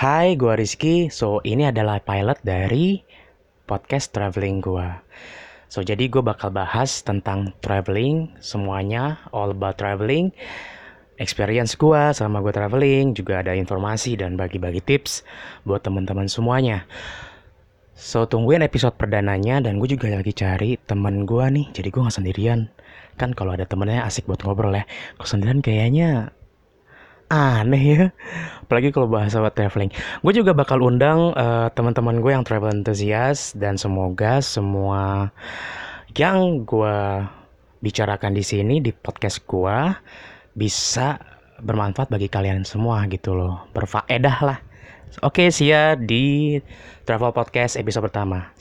Hai, gua Rizky. So, ini adalah pilot dari podcast traveling gua. So, jadi gue bakal bahas tentang traveling, semuanya, all about traveling, experience gua selama gue traveling, juga ada informasi dan bagi-bagi tips buat teman-teman semuanya. So, tungguin episode perdananya dan gue juga lagi cari temen gua nih, jadi gue gak sendirian. Kan kalau ada temennya asik buat ngobrol ya. Kalau sendirian kayaknya aneh ya. Apalagi kalau bahas about traveling. Gue juga bakal undang uh, teman-teman gue yang travel enthusiast dan semoga semua yang gue bicarakan di sini di podcast gue bisa bermanfaat bagi kalian semua gitu loh. Berfaedah lah. Oke see ya di travel podcast episode pertama